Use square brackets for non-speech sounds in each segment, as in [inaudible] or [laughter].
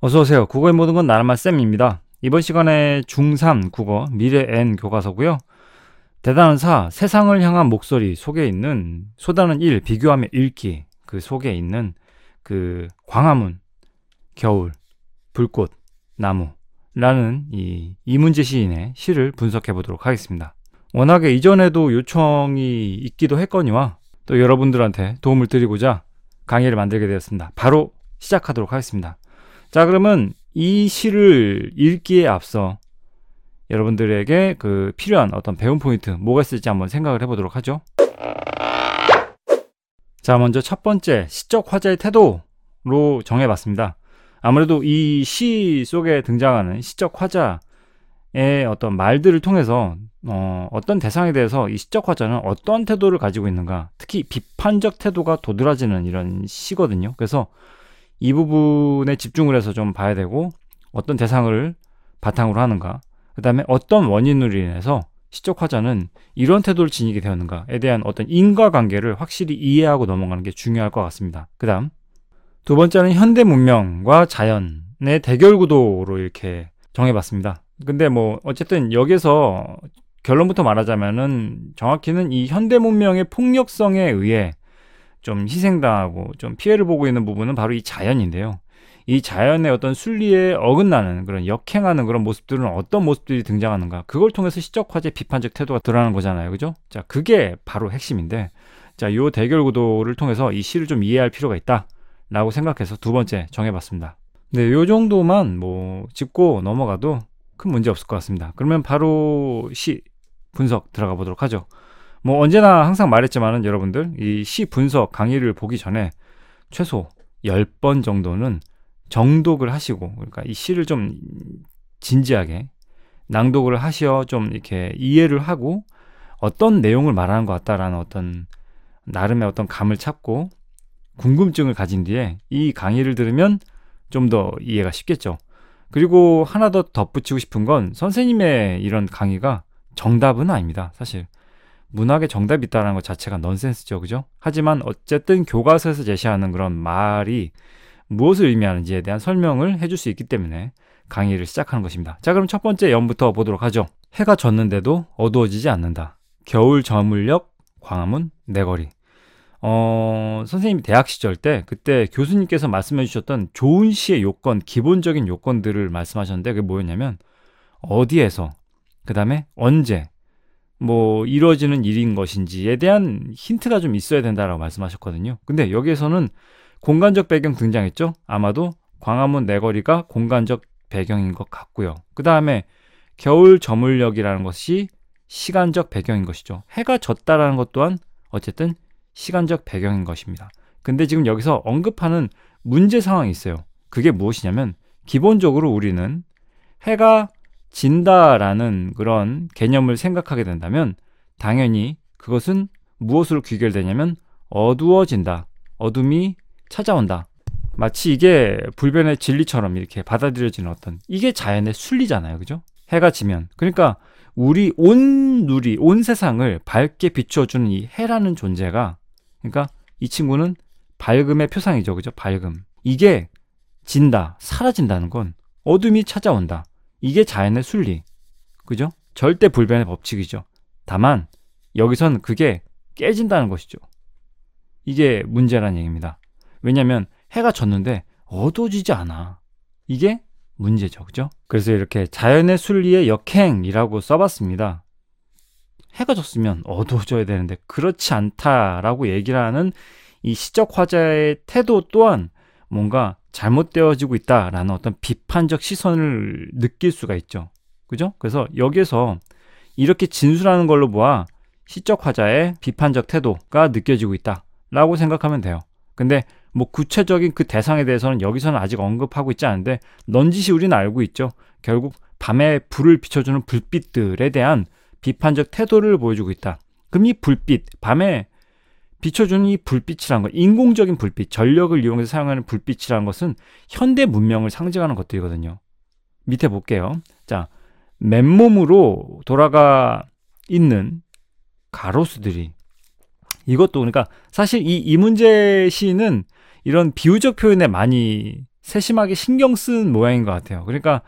어서오세요. 국어의 모든 건 나라만 쌤입니다. 이번 시간에 중3 국어 미래 N 교과서고요. 대단한 사, 세상을 향한 목소리 속에 있는 소다는 1, 비교하며 읽기 그 속에 있는 그 광화문, 겨울, 불꽃, 나무 라는 이 이문재 시인의 시를 분석해 보도록 하겠습니다. 워낙에 이전에도 요청이 있기도 했거니와 또 여러분들한테 도움을 드리고자 강의를 만들게 되었습니다. 바로 시작하도록 하겠습니다. 자, 그러면 이 시를 읽기에 앞서 여러분들에게 그 필요한 어떤 배운 포인트 뭐가 있을지 한번 생각을 해보도록 하죠. 자, 먼저 첫 번째 시적 화자의 태도로 정해봤습니다. 아무래도 이 시 속에 등장하는 시적 화자의 어떤 말들을 통해서 어, 어떤 대상에 대해서 이 시적 화자는 어떤 태도를 가지고 있는가, 특히 비판적 태도가 도드라지는 이런 시거든요. 그래서 이 부분에 집중을 해서 좀 봐야 되고 어떤 대상을 바탕으로 하는가 그 다음에 어떤 원인으로 인해서 시적 화자는 이런 태도를 지니게 되었는가에 대한 어떤 인과관계를 확실히 이해하고 넘어가는 게 중요할 것 같습니다. 그 다음 두 번째는 현대 문명과 자연의 대결 구도로 이렇게 정해봤습니다. 근데 뭐 어쨌든 여기서 결론부터 말하자면은 정확히는 이 현대 문명의 폭력성에 의해 좀 희생당하고 좀 피해를 보고 있는 부분은 바로 이 자연인데요. 이 자연의 어떤 순리에 어긋나는 그런 역행하는 그런 모습들은 어떤 모습들이 등장하는가? 그걸 통해서 시적 화제 비판적 태도가 드러나는 거잖아요. 그죠? 자 그게 바로 핵심인데 자요 대결 구도를 통해서 이 시를 좀 이해할 필요가 있다 라고 생각해서 두 번째 정해봤습니다. 네, 요 정도만 뭐 짚고 넘어가도 큰 문제 없을 것 같습니다. 그러면 바로 시 분석 들어가 보도록 하죠 뭐 언제나 항상 말했지만은 여러분들 이 시 분석 강의를 보기 전에 최소 10번 정도는 정독을 하시고 그러니까 이 시를 좀 진지하게 낭독을 하셔 좀 이렇게 이해를 하고 어떤 내용을 말하는 것 같다라는 어떤 나름의 어떤 감을 찾고 궁금증을 가진 뒤에 이 강의를 들으면 좀 더 이해가 쉽겠죠. 그리고 하나 더 덧붙이고 싶은 건 선생님의 이런 강의가 정답은 아닙니다. 사실 문학의 정답이 있다는 것 자체가 넌센스죠. 그죠? 하지만 어쨌든 교과서에서 제시하는 그런 말이 무엇을 의미하는지에 대한 설명을 해줄 수 있기 때문에 강의를 시작하는 것입니다. 자, 그럼 첫 번째 연부터 보도록 하죠. 해가 졌는데도 어두워지지 않는다. 겨울 저물녘 광화문 내거리. 어, 선생님이 대학 시절 때 그때 교수님께서 말씀해 주셨던 좋은 시의 요건, 기본적인 요건들을 말씀하셨는데 그게 뭐였냐면 어디에서, 그 다음에 언제, 뭐 이루어지는 일인 것인지에 대한 힌트가 좀 있어야 된다라고 말씀하셨거든요. 근데 여기에서는 공간적 배경 등장했죠. 아마도 광화문 내거리가 공간적 배경인 것 같고요. 그 다음에 겨울 저물녘이라는 것이 시간적 배경인 것이죠. 해가 졌다라는 것 또한 어쨌든 시간적 배경인 것입니다. 근데 지금 여기서 언급하는 문제 상황이 있어요. 그게 무엇이냐면 기본적으로 우리는 해가 진다라는 그런 개념을 생각하게 된다면 당연히 그것은 무엇으로 귀결되냐면 어두워진다. 어둠이 찾아온다. 마치 이게 불변의 진리처럼 이렇게 받아들여지는 어떤 이게 자연의 순리잖아요. 그죠? 해가 지면. 그러니까 우리 온 누리, 온 세상을 밝게 비춰주는 이 해라는 존재가 그러니까 이 친구는 밝음의 표상이죠. 그죠? 밝음. 이게 진다, 사라진다는 건 어둠이 찾아온다. 이게 자연의 순리. 그죠? 절대 불변의 법칙이죠. 다만 여기선 그게 깨진다는 것이죠. 이게 문제라는 얘기입니다. 왜냐하면 해가 졌는데 어두워지지 않아. 이게 문제죠. 그죠? 그래서 이렇게 자연의 순리의 역행이라고 써봤습니다. 해가 졌으면 어두워져야 되는데 그렇지 않다라고 얘기를 하는 이 시적 화자의 태도 또한 뭔가 잘못되어지고 있다라는 어떤 비판적 시선을 느낄 수가 있죠. 그죠? 그래서 여기에서 이렇게 진술하는 걸로 보아 시적 화자의 비판적 태도가 느껴지고 있다라고 생각하면 돼요. 근데 뭐 구체적인 그 대상에 대해서는 여기서는 아직 언급하고 있지 않은데 넌지시 우리는 알고 있죠. 결국 밤에 불을 비춰주는 불빛들에 대한 비판적 태도를 보여주고 있다. 그럼 이 불빛, 밤에 비춰주는 이 불빛이란 것, 인공적인 불빛, 전력을 이용해서 사용하는 불빛이라는 것은 현대 문명을 상징하는 것들이거든요. 밑에 볼게요. 자, 맨몸으로 돌아가 있는 가로수들이 이것도 그러니까 사실 이 이문재 시는 이런 비유적 표현에 많이 세심하게 신경 쓴 모양인 것 같아요. 그러니까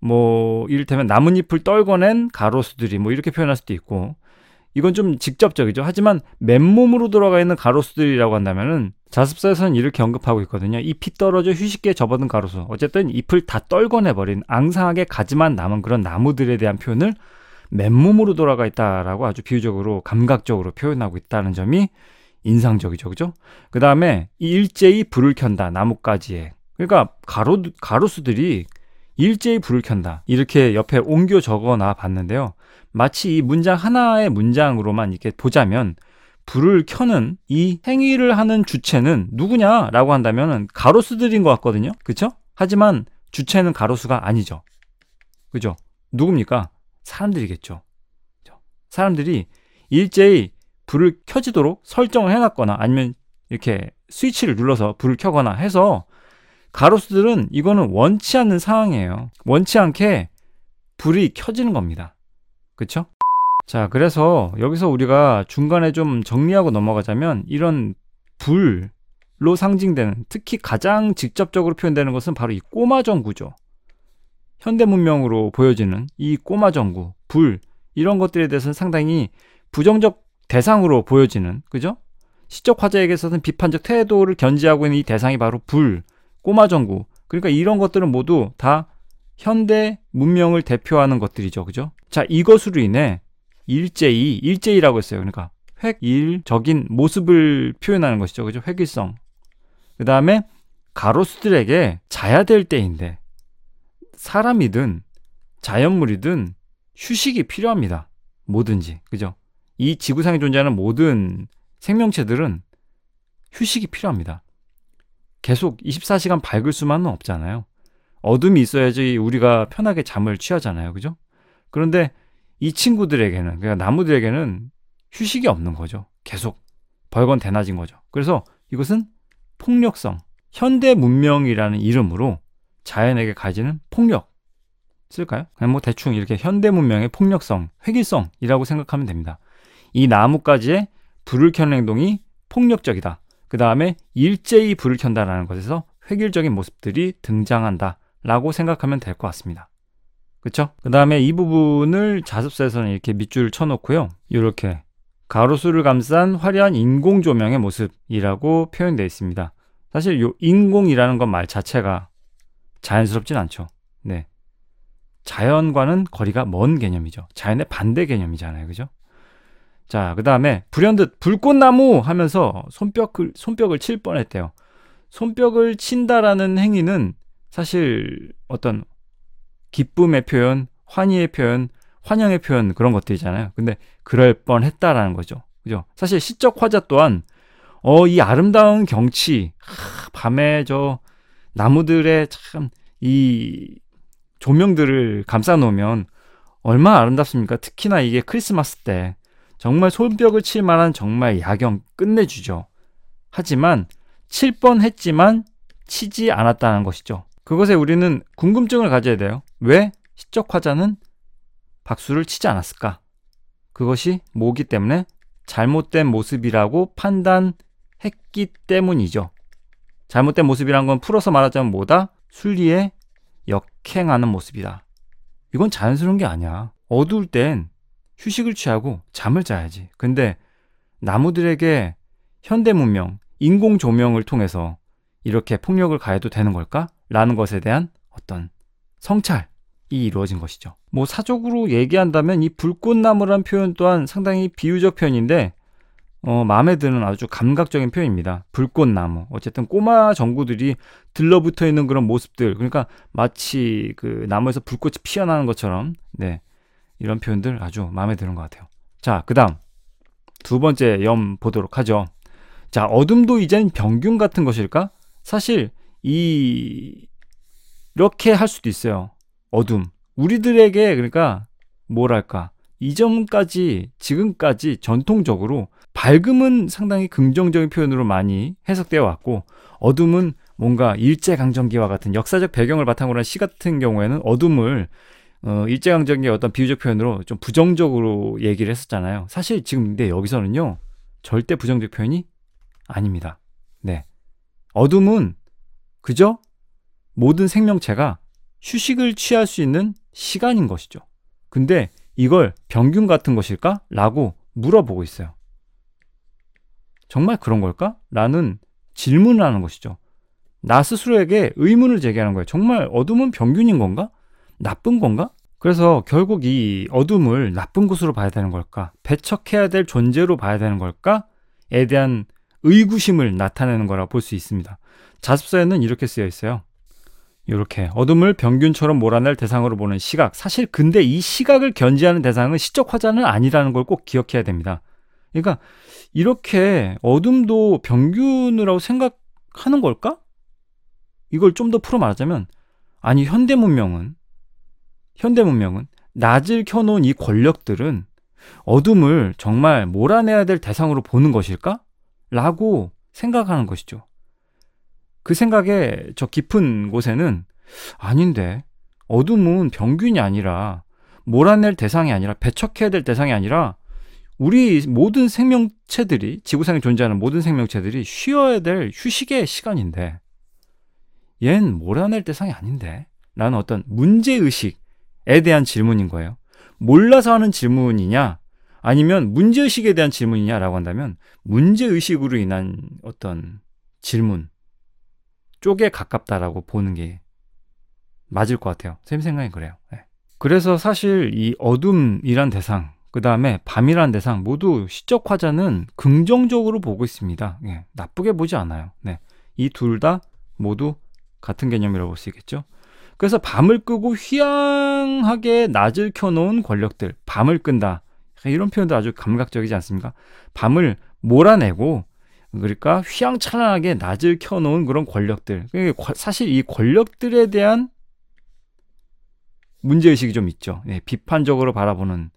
뭐 이를테면 나뭇잎을 떨궈낸 가로수들이 뭐 이렇게 표현할 수도 있고 이건 좀 직접적이죠. 하지만 맨몸으로 돌아가 있는 가로수들이라고 한다면은 자습서에서는 이렇게 언급하고 있거든요. 잎이 떨어져 휴식기에 접어든 가로수. 어쨌든 잎을 다 떨궈내버린 앙상하게 가지만 남은 그런 나무들에 대한 표현을 맨몸으로 돌아가 있다라고 아주 비유적으로 감각적으로 표현하고 있다는 점이 인상적이죠. 그죠? 그 다음에 일제히 불을 켠다. 나뭇가지에. 그러니까 가로, 가로수들이 일제히 불을 켠다. 이렇게 옆에 옮겨 적어 놔 봤는데요. 마치 이 문장 하나의 문장으로만 이렇게 보자면 불을 켜는 이 행위를 하는 주체는 누구냐라고 한다면 가로수들인 것 같거든요. 그쵸? 하지만 주체는 가로수가 아니죠. 그죠? 누굽니까? 사람들이겠죠. 사람들이 일제히 불을 켜지도록 설정을 해놨거나 아니면 이렇게 스위치를 눌러서 불을 켜거나 해서 가로수들은 이거는 원치 않는 상황이에요. 원치 않게 불이 켜지는 겁니다. 그쵸? 자, 그래서 여기서 우리가 중간에 좀 정리하고 넘어가자면 이런 불로 상징되는 특히 가장 직접적으로 표현되는 것은 바로 이 꼬마 전구죠. 현대 문명으로 보여지는 이 꼬마 전구, 불 이런 것들에 대해서는 상당히 부정적 대상으로 보여지는 그죠? 시적 화자에게서는 비판적 태도를 견지하고 있는 이 대상이 바로 불, 꼬마 전구. 그러니까 이런 것들은 모두 다 현대 문명을 대표하는 것들이죠. 그죠? 자, 이것으로 인해 일제히, 일제히라고 했어요. 그러니까 획일적인 모습을 표현하는 것이죠. 그죠? 획일성. 그 다음에 가로수들에게 자야 될 때인데 사람이든 자연물이든 휴식이 필요합니다. 뭐든지. 그죠? 이 지구상에 존재하는 모든 생명체들은 휴식이 필요합니다. 계속 24시간 밝을 수만은 없잖아요. 어둠이 있어야지 우리가 편하게 잠을 취하잖아요. 그죠? 그런데 이 친구들에게는, 그러니까 나무들에게는 휴식이 없는 거죠. 계속 벌건 대낮인 거죠. 그래서 이것은 폭력성, 현대 문명이라는 이름으로 자연에게 가지는 폭력. 쓸까요? 그냥 뭐 대충 이렇게 현대 문명의 폭력성, 획일성이라고 생각하면 됩니다. 이 나뭇가지에 불을 켜는 행동이 폭력적이다. 그 다음에 일제히 불을 켠다라는 것에서 획일적인 모습들이 등장한다 라고 생각하면 될 것 같습니다. 그쵸? 그 다음에 이 부분을 자습서에서는 이렇게 밑줄을 쳐놓고요. 이렇게 가로수를 감싼 화려한 인공 조명의 모습이라고 표현되어 있습니다. 사실 요 인공이라는 것말 자체가 자연스럽진 않죠. 네. 자연과는 거리가 먼 개념이죠. 자연의 반대 개념이잖아요. 그죠? 자, 그 다음에 불현듯 불꽃나무 하면서 손뼉을, 손뼉을 칠 뻔했대요. 손뼉을 친다라는 행위는 사실 어떤 기쁨의 표현, 환희의 표현, 환영의 표현 그런 것들이잖아요. 근데 그럴 뻔 했다라는 거죠. 그죠? 사실 시적 화자 또한 어, 이 아름다운 경치, 하, 밤에 저 나무들의 참 이 조명들을 감싸 놓으면 얼마나 아름답습니까? 특히나 이게 크리스마스 때 정말 손뼉을 칠 만한 정말 야경 끝내주죠. 하지만 칠 뻔 했지만 치지 않았다는 것이죠. 그것에 우리는 궁금증을 가져야 돼요. 왜 시적 화자는 박수를 치지 않았을까? 그것이 뭐기 때문에 잘못된 모습이라고 판단했기 때문이죠. 잘못된 모습이란 건 풀어서 말하자면 뭐다? 순리에 역행하는 모습이다. 이건 자연스러운 게 아니야. 어두울 땐 휴식을 취하고 잠을 자야지. 근데 나무들에게 현대 문명, 인공 조명을 통해서 이렇게 폭력을 가해도 되는 걸까? 라는 것에 대한 어떤 성찰이 이루어진 것이죠. 뭐 사적으로 얘기한다면 이 불꽃나무란 표현 또한 상당히 비유적 표현인데 어, 마음에 드는 아주 감각적인 표현입니다. 불꽃나무. 어쨌든 꼬마 전구들이 들러붙어 있는 그런 모습들. 그러니까 마치 그 나무에서 불꽃이 피어나는 것처럼, 네. 이런 표현들 아주 마음에 드는 것 같아요. 자, 그 다음. 두 번째 염 보도록 하죠. 자, 어둠도 이젠 병균 같은 것일까? 사실, 이, 이렇게 할 수도 있어요. 어둠. 우리들에게, 그러니까, 뭐랄까. 이전까지, 지금까지 전통적으로 밝음은 상당히 긍정적인 표현으로 많이 해석되어 왔고, 어둠은 뭔가 일제강점기와 같은 역사적 배경을 바탕으로 한 시 같은 경우에는 어둠을 어, 일제강점기의 어떤 비유적 표현으로 좀 부정적으로 얘기를 했었잖아요. 사실 지금 근데 여기서는요, 절대 부정적 표현이 아닙니다. 네. 어둠은 그저 모든 생명체가 휴식을 취할 수 있는 시간인 것이죠. 근데 이걸 평균 같은 것일까? 라고 물어보고 있어요. 정말 그런 걸까? 라는 질문을 하는 것이죠. 나 스스로에게 의문을 제기하는 거예요. 정말 어둠은 평균인 건가? 나쁜 건가? 그래서 결국 이 어둠을 나쁜 것으로 봐야 되는 걸까? 배척해야 될 존재로 봐야 되는 걸까? 에 대한 의구심을 나타내는 거라 볼 수 있습니다. 자습서에는 이렇게 쓰여 있어요. 이렇게 어둠을 병균처럼 몰아낼 대상으로 보는 시각. 사실 근데 이 시각을 견지하는 대상은 시적 화자는 아니라는 걸 꼭 기억해야 됩니다. 그러니까 이렇게 어둠도 병균이라고 생각하는 걸까? 이걸 좀 더 풀어 말하자면 아니 현대 문명은 현대 문명은 낮을 켜놓은 이 권력들은 어둠을 정말 몰아내야 될 대상으로 보는 것일까? 라고 생각하는 것이죠. 그 생각에 저 깊은 곳에는 아닌데 어둠은 병균이 아니라 몰아낼 대상이 아니라 배척해야 될 대상이 아니라 우리 모든 생명체들이 지구상에 존재하는 모든 생명체들이 쉬어야 될 휴식의 시간인데 얜 몰아낼 대상이 아닌데 라는 어떤 문제의식에 대한 질문인 거예요. 몰라서 하는 질문이냐 아니면 문제의식에 대한 질문이냐라고 한다면 문제의식으로 인한 어떤 질문 쪽에 가깝다라고 보는 게 맞을 것 같아요. 쌤 생각엔 그래요. 네. 그래서 사실 이 어둠이란 대상, 그 다음에 밤이란 대상 모두 시적 화자는 긍정적으로 보고 있습니다. 예, 나쁘게 보지 않아요. 네. 이 둘 다 모두 같은 개념이라고 볼 수 있겠죠. 그래서 밤을 끄고 휘황하게 낮을 켜놓은 권력들, 밤을 끈다. 이런 표현도 아주 감각적이지 않습니까? 밤을 몰아내고 그러니까 휘황찬란하게 낮을 켜놓은 그런 권력들. 그러니까 사실 이 권력들에 대한 문제의식이 좀 있죠. 네, 비판적으로 바라보는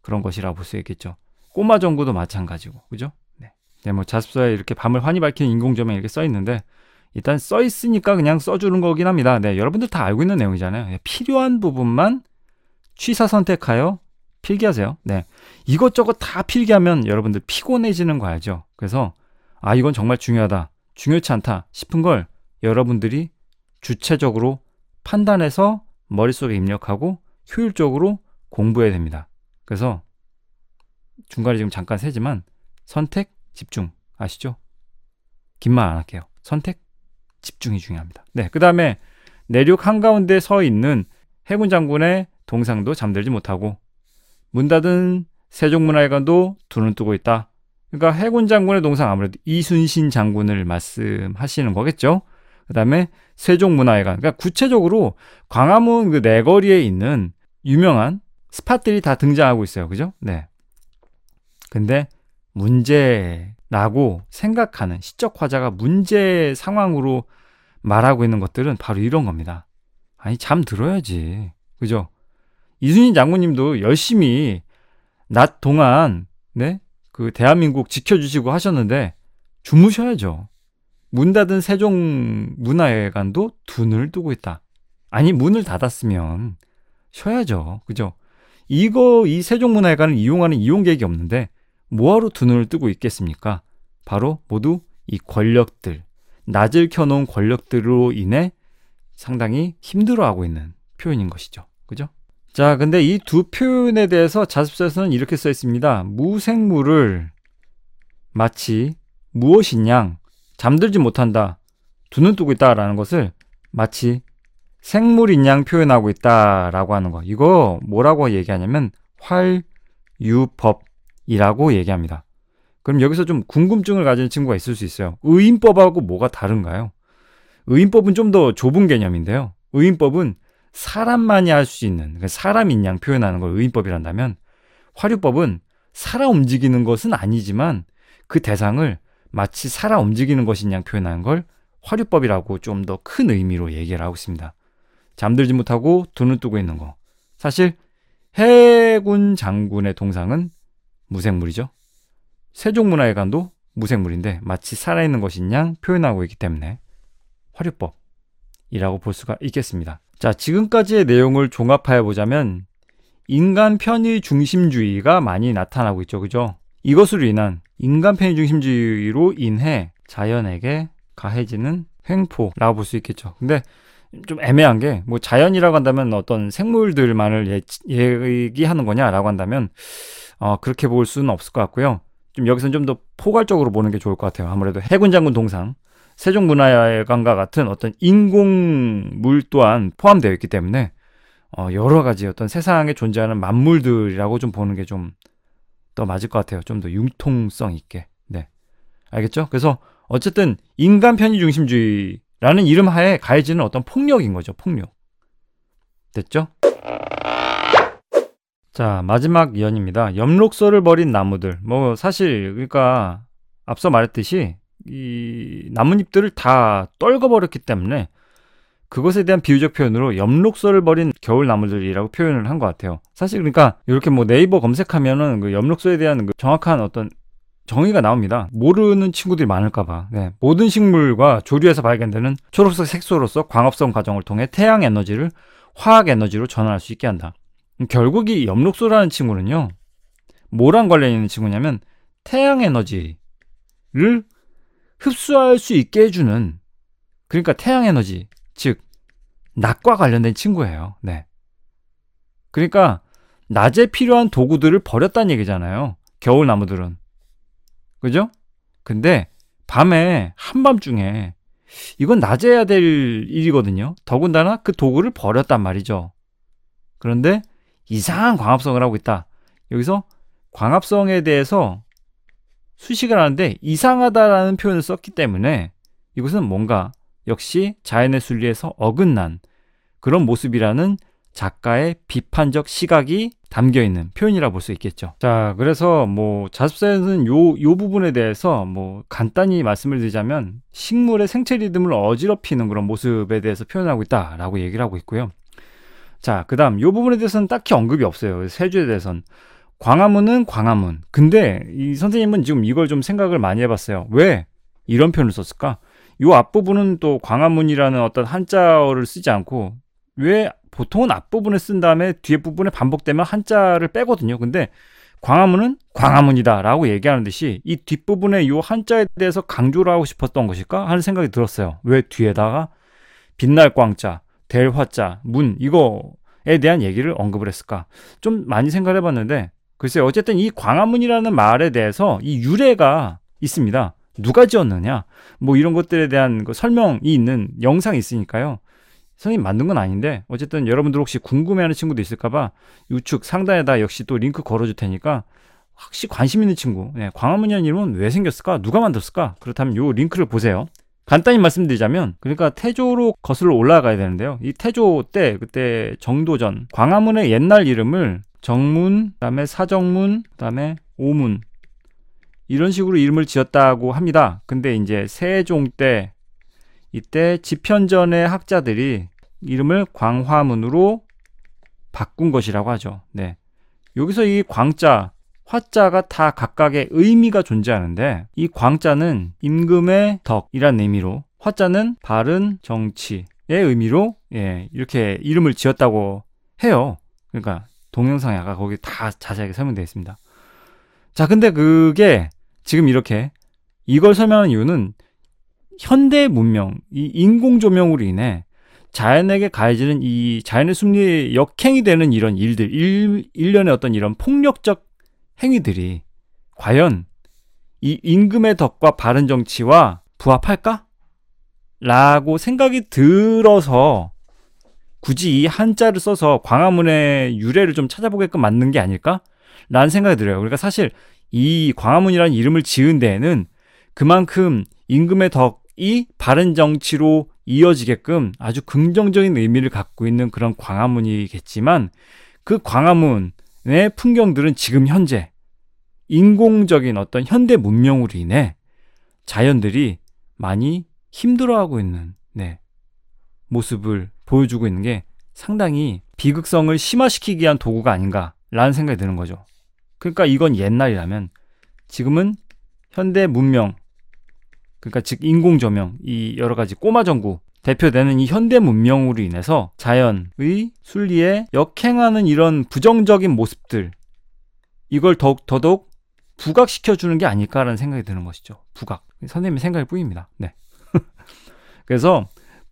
그런 것이라고 볼수 있겠죠. 꼬마 정부도 마찬가지고, 그죠? 네. 네, 뭐 자습서에 이렇게 밤을 환히 밝히는 인공조명 이렇게 써 있는데, 일단 써 있으니까 그냥 써주는 거긴 합니다. 네, 여러분들 다 알고 있는 내용이잖아요. 네, 필요한 부분만 취사 선택하여 필기하세요. 네. 이것저것 다 필기하면 여러분들 피곤해지는 거 알죠? 그래서 아, 이건 정말 중요하다. 중요치 않다 싶은 걸 여러분들이 주체적으로 판단해서 머릿속에 입력하고 효율적으로 공부해야 됩니다. 그래서 중간에 지금 잠깐 세지만 선택, 집중 아시죠? 긴 말 안 할게요. 선택, 집중이 중요합니다. 네, 그 다음에 내륙 한가운데 서 있는 해군 장군의 동상도 잠들지 못하고 문 닫은 세종문화회관도 두 눈 뜨고 있다. 그러니까 해군 장군의 동상 아무래도 이순신 장군을 말씀하시는 거겠죠. 그 다음에 세종문화회관. 그러니까 구체적으로 광화문 그 내거리에 있는 유명한 스팟들이 다 등장하고 있어요. 그죠? 네. 근데 문제라고 생각하는 시적 화자가 문제 상황으로 말하고 있는 것들은 바로 이런 겁니다. 아니, 잠 들어야지. 그죠? 이순신 장군님도 열심히 낮 동안, 네? 그 대한민국 지켜주시고 하셨는데 주무셔야죠. 문 닫은 세종 문화회관도 두 눈을 뜨고 있다. 아니 문을 닫았으면 쉬어야죠. 그죠? 이거 이 세종 문화회관을 이용하는 이용객이 없는데 뭐하러 두 눈을 뜨고 있겠습니까? 바로 모두 이 권력들, 낮을 켜놓은 권력들로 인해 상당히 힘들어하고 있는 표현인 것이죠. 그죠? 자, 근데 이 두 표현에 대해서 자습서에서는 이렇게 써 있습니다. 무생물을 마치 무엇이냐 잠들지 못한다. 두 눈 뜨고 있다라는 것을 마치 생물인 양 표현하고 있다라고 하는 거. 이거 뭐라고 얘기하냐면 활유법이라고 얘기합니다. 그럼 여기서 좀 궁금증을 가진 친구가 있을 수 있어요. 의인법하고 뭐가 다른가요? 의인법은 좀 더 좁은 개념인데요. 의인법은 사람만이 할 수 있는 그러니까 사람 인 양 표현하는 걸 의인법이란다면 화류법은 살아 움직이는 것은 아니지만 그 대상을 마치 살아 움직이는 것인 양 표현하는 걸 화류법이라고 좀 더 큰 의미로 얘기를 하고 있습니다. 잠들지 못하고 눈을 뜨고 있는 거. 사실 해군 장군의 동상은 무생물이죠. 세종문화회관도 무생물인데 마치 살아있는 것인 양 표현하고 있기 때문에 화류법이라고 볼 수가 있겠습니다. 자, 지금까지의 내용을 종합하여 보자면 인간 편의 중심주의가 많이 나타나고 있죠. 그죠? 이것으로 인한 인간 편의 중심주의로 인해 자연에게 가해지는 횡포라고 볼 수 있겠죠. 근데 좀 애매한 게 뭐 자연이라고 한다면 어떤 생물들만을 예, 얘기하는 거냐라고 한다면 어, 그렇게 볼 수는 없을 것 같고요. 좀 여기서는 좀 더 포괄적으로 보는 게 좋을 것 같아요. 아무래도 해군 장군 동상, 세종문화회관과 같은 어떤 인공물 또한 포함되어 있기 때문에 어, 여러 가지 어떤 세상에 존재하는 만물들이라고 좀 보는 게 좀 더 맞을 것 같아요. 좀 더 융통성 있게. 네. 알겠죠? 그래서 어쨌든 인간 편의 중심주의라는 이름 하에 가해지는 어떤 폭력인 거죠. 폭력. 됐죠? 자, 마지막 연입니다. 엽록소를 버린 나무들. 뭐 사실 그러니까 앞서 말했듯이 이 나뭇잎들을 다 떨궈버렸기 때문에 그것에 대한 비유적 표현으로 엽록소를 버린 겨울 나무들이라고 표현을 한 것 같아요. 사실 그러니까 이렇게 뭐 네이버 검색하면은 그 엽록소에 대한 그 정확한 어떤 정의가 나옵니다. 모르는 친구들이 많을까봐. 네. 모든 식물과 조류에서 발견되는 초록색 색소로서 광합성 과정을 통해 태양 에너지를 화학 에너지로 전환할 수 있게 한다. 결국 이 엽록소라는 친구는요, 뭐랑 관련 있는 친구냐면 태양 에너지를 흡수할 수 있게 해주는 그러니까 태양 에너지 즉 낮과 관련된 친구예요. 네. 그러니까 낮에 필요한 도구들을 버렸다는 얘기잖아요. 겨울 나무들은. 그죠? 근데 밤에 한밤중에 이건 낮에 해야 될 일이거든요. 더군다나 그 도구를 버렸단 말이죠. 그런데 이상한 광합성을 하고 있다. 여기서 광합성에 대해서 수식을 하는데 이상하다라는 표현을 썼기 때문에 이것은 뭔가 역시 자연의 순리에서 어긋난 그런 모습이라는 작가의 비판적 시각이 담겨 있는 표현이라 볼 수 있겠죠. 자, 그래서 뭐 자습사에는 요, 요 부분에 대해서 뭐 간단히 말씀을 드리자면 식물의 생체 리듬을 어지럽히는 그런 모습에 대해서 표현하고 있다라고 얘기를 하고 있고요. 자, 그 다음, 요 부분에 대해서는 딱히 언급이 없어요. 세주에 대해서는. 광화문은 광화문. 근데 이 선생님은 지금 이걸 좀 생각을 많이 해봤어요. 왜 이런 표현을 썼을까? 요 앞부분은 또 광화문이라는 어떤 한자어를 쓰지 않고 왜 보통은 앞부분에 쓴 다음에 뒤에 부분에 반복되면 한자를 빼거든요. 근데 광화문은 광화문이다 라고 얘기하는 듯이 이 뒷부분에 요 한자에 대해서 강조를 하고 싶었던 것일까 하는 생각이 들었어요. 왜 뒤에다가 빛날 광자, 될 화자, 문 이거에 대한 얘기를 언급을 했을까? 좀 많이 생각을 해봤는데 글쎄요. 어쨌든 이 광화문이라는 말에 대해서 이 유래가 있습니다. 누가 지었느냐? 뭐 이런 것들에 대한 그 설명이 있는 영상이 있으니까요. 선생님 만든 건 아닌데 어쨌든 여러분들 혹시 궁금해하는 친구도 있을까봐 우측 상단에다 역시 또 링크 걸어줄 테니까 혹시 관심 있는 친구, 네, 광화문이라는 이름은 왜 생겼을까? 누가 만들었을까? 그렇다면 요 링크를 보세요. 간단히 말씀드리자면 그러니까 태조로 거슬러 올라가야 되는데요. 이 태조 때 그때 정도전 광화문의 옛날 이름을 정문, 그다음에 사정문, 그다음에 오문 이런 식으로 이름을 지었다고 합니다. 근데 이제 세종 때 이때 집현전의 학자들이 이름을 광화문으로 바꾼 것이라고 하죠. 네. 여기서 이 광자, 화자가 다 각각의 의미가 존재하는데 이 광자는 임금의 덕이란 의미로 화자는 바른 정치의 의미로 예, 이렇게 이름을 지었다고 해요. 그러니까 동영상에 아까 거기 다 자세하게 설명되어 있습니다. 자, 근데 그게 지금 이렇게 이걸 설명하는 이유는 현대 문명, 이 인공 조명으로 인해 자연에게 가해지는 이 자연의 숭리에 역행이 되는 이런 일들, 일, 일련의 어떤 이런 폭력적 행위들이 과연 이 임금의 덕과 바른 정치와 부합할까? 라고 생각이 들어서 굳이 이 한자를 써서 광화문의 유래를 좀 찾아보게끔 만든 게 아닐까? 라는 생각이 들어요. 그러니까 사실 이 광화문이라는 이름을 지은 데에는 그만큼 임금의 덕이 바른 정치로 이어지게끔 아주 긍정적인 의미를 갖고 있는 그런 광화문이겠지만 그 광화문 의 풍경들은 지금 현재 인공적인 어떤 현대 문명으로 인해 자연들이 많이 힘들어하고 있는 네, 모습을 보여주고 있는 게 상당히 비극성을 심화시키기 위한 도구가 아닌가라는 생각이 드는 거죠. 그러니까 이건 옛날이라면 지금은 현대 문명 그러니까 즉 인공 조명 이 여러 가지 꼬마 전구 대표되는 이 현대 문명으로 인해서 자연의 순리에 역행하는 이런 부정적인 모습들 이걸 더욱 더더욱 부각시켜 주는 게 아닐까라는 생각이 드는 것이죠. 부각. 선생님의 생각일 뿐입니다. 네. [laughs] 그래서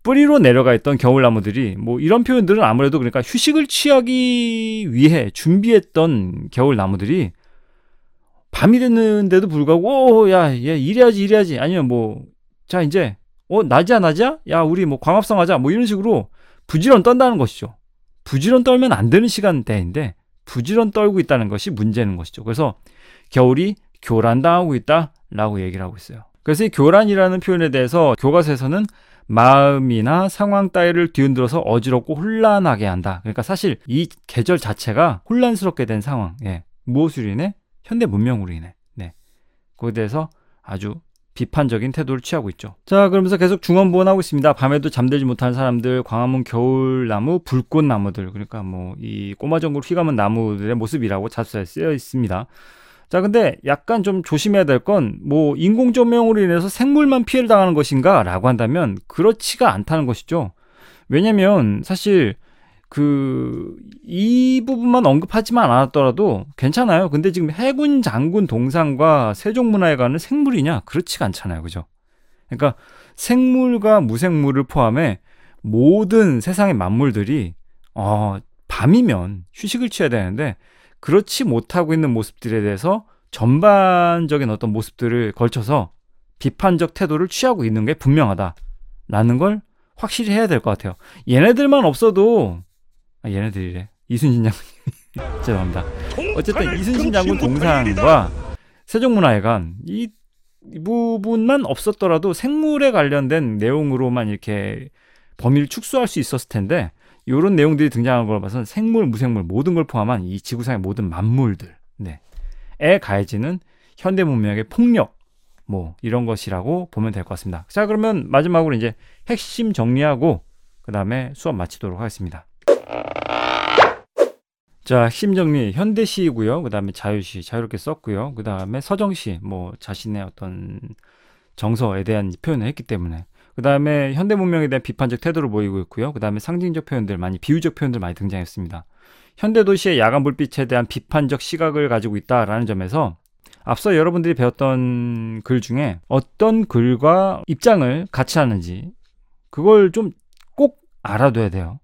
뿌리로 내려가 있던 겨울나무들이 뭐 이런 표현들은 아무래도 그러니까 휴식을 취하기 위해 준비했던 겨울나무들이 밤이 됐는데도 불구하고 오, 야, 얘 이래야지 이래야지 아니면 뭐 자 이제 어 낮이야 낮이야 야 우리 뭐 광합성 하자 뭐 이런 식으로 부지런 떤다는 것이죠. 부지런 떨면 안 되는 시간대인데 부지런 떨고 있다는 것이 문제는 것이죠. 그래서 겨울이 교란당하고 있다라고 얘기를 하고 있어요. 그래서 이 교란이라는 표현에 대해서 교과서에서는 마음이나 상황 따위를 뒤흔들어서 어지럽고 혼란하게 한다. 그러니까 사실 이 계절 자체가 혼란스럽게 된 상황. 예. 무엇으로 인해? 현대 문명으로 인해. 네. 거기에 대해서 아주 비판적인 태도를 취하고 있죠. 자, 그러면서 계속 중원부원하고 있습니다. 밤에도 잠들지 못한 사람들, 광화문 겨울나무, 불꽃나무들, 그러니까 뭐 이 꼬마전골 휘감은 나무들의 모습이라고 자수에 쓰여 있습니다. 자, 근데 약간 좀 조심해야 될 건 뭐 인공 조명으로 인해서 생물만 피해를 당하는 것인가 라고 한다면 그렇지가 않다는 것이죠. 왜냐면 사실 그, 이 부분만 언급하지만 않았더라도 괜찮아요. 근데 지금 해군 장군 동상과 세종문화회관은 생물이냐? 그렇지가 않잖아요. 그죠? 그러니까 생물과 무생물을 포함해 모든 세상의 만물들이, 어, 밤이면 휴식을 취해야 되는데, 그렇지 못하고 있는 모습들에 대해서 전반적인 어떤 모습들을 걸쳐서 비판적 태도를 취하고 있는 게 분명하다라는 걸 확실히 해야 될 것 같아요. 얘네들만 없어도 아, 얘네들이래. 이순신 장군. [laughs] 죄송합니다. 어쨌든 이순신 장군 동상과 세종문화회관 이, 이 부분만 없었더라도 생물에 관련된 내용으로만 이렇게 범위를 축소할 수 있었을 텐데 이런 내용들이 등장한 걸 봐서는 생물, 무생물 모든 걸 포함한 이 지구상의 모든 만물들, 네, 에 가해지는 현대 문명의 폭력, 뭐 이런 것이라고 보면 될 것 같습니다. 자, 그러면 마지막으로 이제 핵심 정리하고 그 다음에 수업 마치도록 하겠습니다. 자, 핵심 정리 현대시이고요. 그다음에 자유시 자유롭게 썼고요. 그다음에 서정시 뭐 자신의 어떤 정서에 대한 표현을 했기 때문에 그다음에 현대 문명에 대한 비판적 태도를 보이고 있고요. 그다음에 상징적 표현들 많이 비유적 표현들 많이 등장했습니다. 현대 도시의 야간 불빛에 대한 비판적 시각을 가지고 있다라는 점에서 앞서 여러분들이 배웠던 글 중에 어떤 글과 입장을 같이 하는지 그걸 좀 꼭 알아둬야 돼요.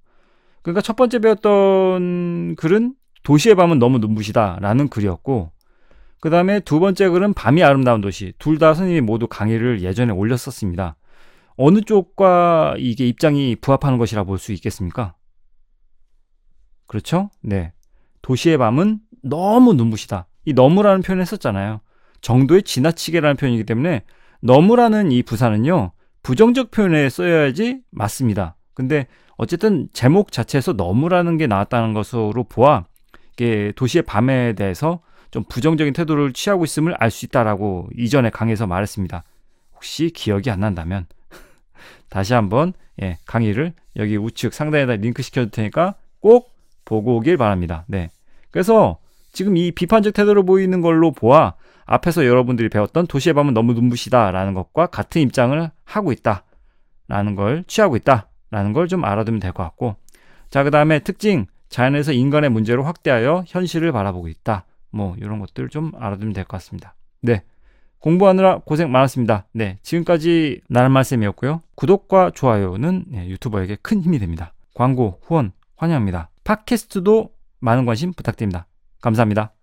그러니까 첫 번째 배웠던 글은 도시의 밤은 너무 눈부시다라는 글이었고 그 다음에 두 번째 글은 밤이 아름다운 도시 둘다 선생님이 모두 강의를 예전에 올렸었습니다. 어느 쪽과 이게 입장이 부합하는 것이라 볼 수 있겠습니까? 그렇죠? 네. 도시의 밤은 너무 눈부시다. 이 너무라는 표현을 했었잖아요. 정도의 지나치게라는 표현이기 때문에 너무라는 이 부사는요. 부정적 표현에 써야지 맞습니다. 근데 어쨌든 제목 자체에서 너무라는 게 나왔다는 것으로 보아 이게 도시의 밤에 대해서 좀 부정적인 태도를 취하고 있음을 알 수 있다라고 이전에 강의에서 말했습니다. 혹시 기억이 안 난다면 다시 한번 예, 강의를 여기 우측 상단에다 링크 시켜줄 테니까 꼭 보고 오길 바랍니다. 네. 그래서 지금 이 비판적 태도를 보이는 걸로 보아 앞에서 여러분들이 배웠던 도시의 밤은 너무 눈부시다라는 것과 같은 입장을 하고 있다라는 걸 취하고 있다 라는 걸 좀 알아두면 될 것 같고 자 그 다음에 특징 자연에서 인간의 문제로 확대하여 현실을 바라보고 있다 뭐 이런 것들 좀 알아두면 될 것 같습니다 네 공부하느라 고생 많았습니다. 네 지금까지 나는 말씀이었고요. 구독과 좋아요는 네, 유튜버에게 큰 힘이 됩니다. 광고 후원 환영합니다. 팟캐스트도 많은 관심 부탁드립니다. 감사합니다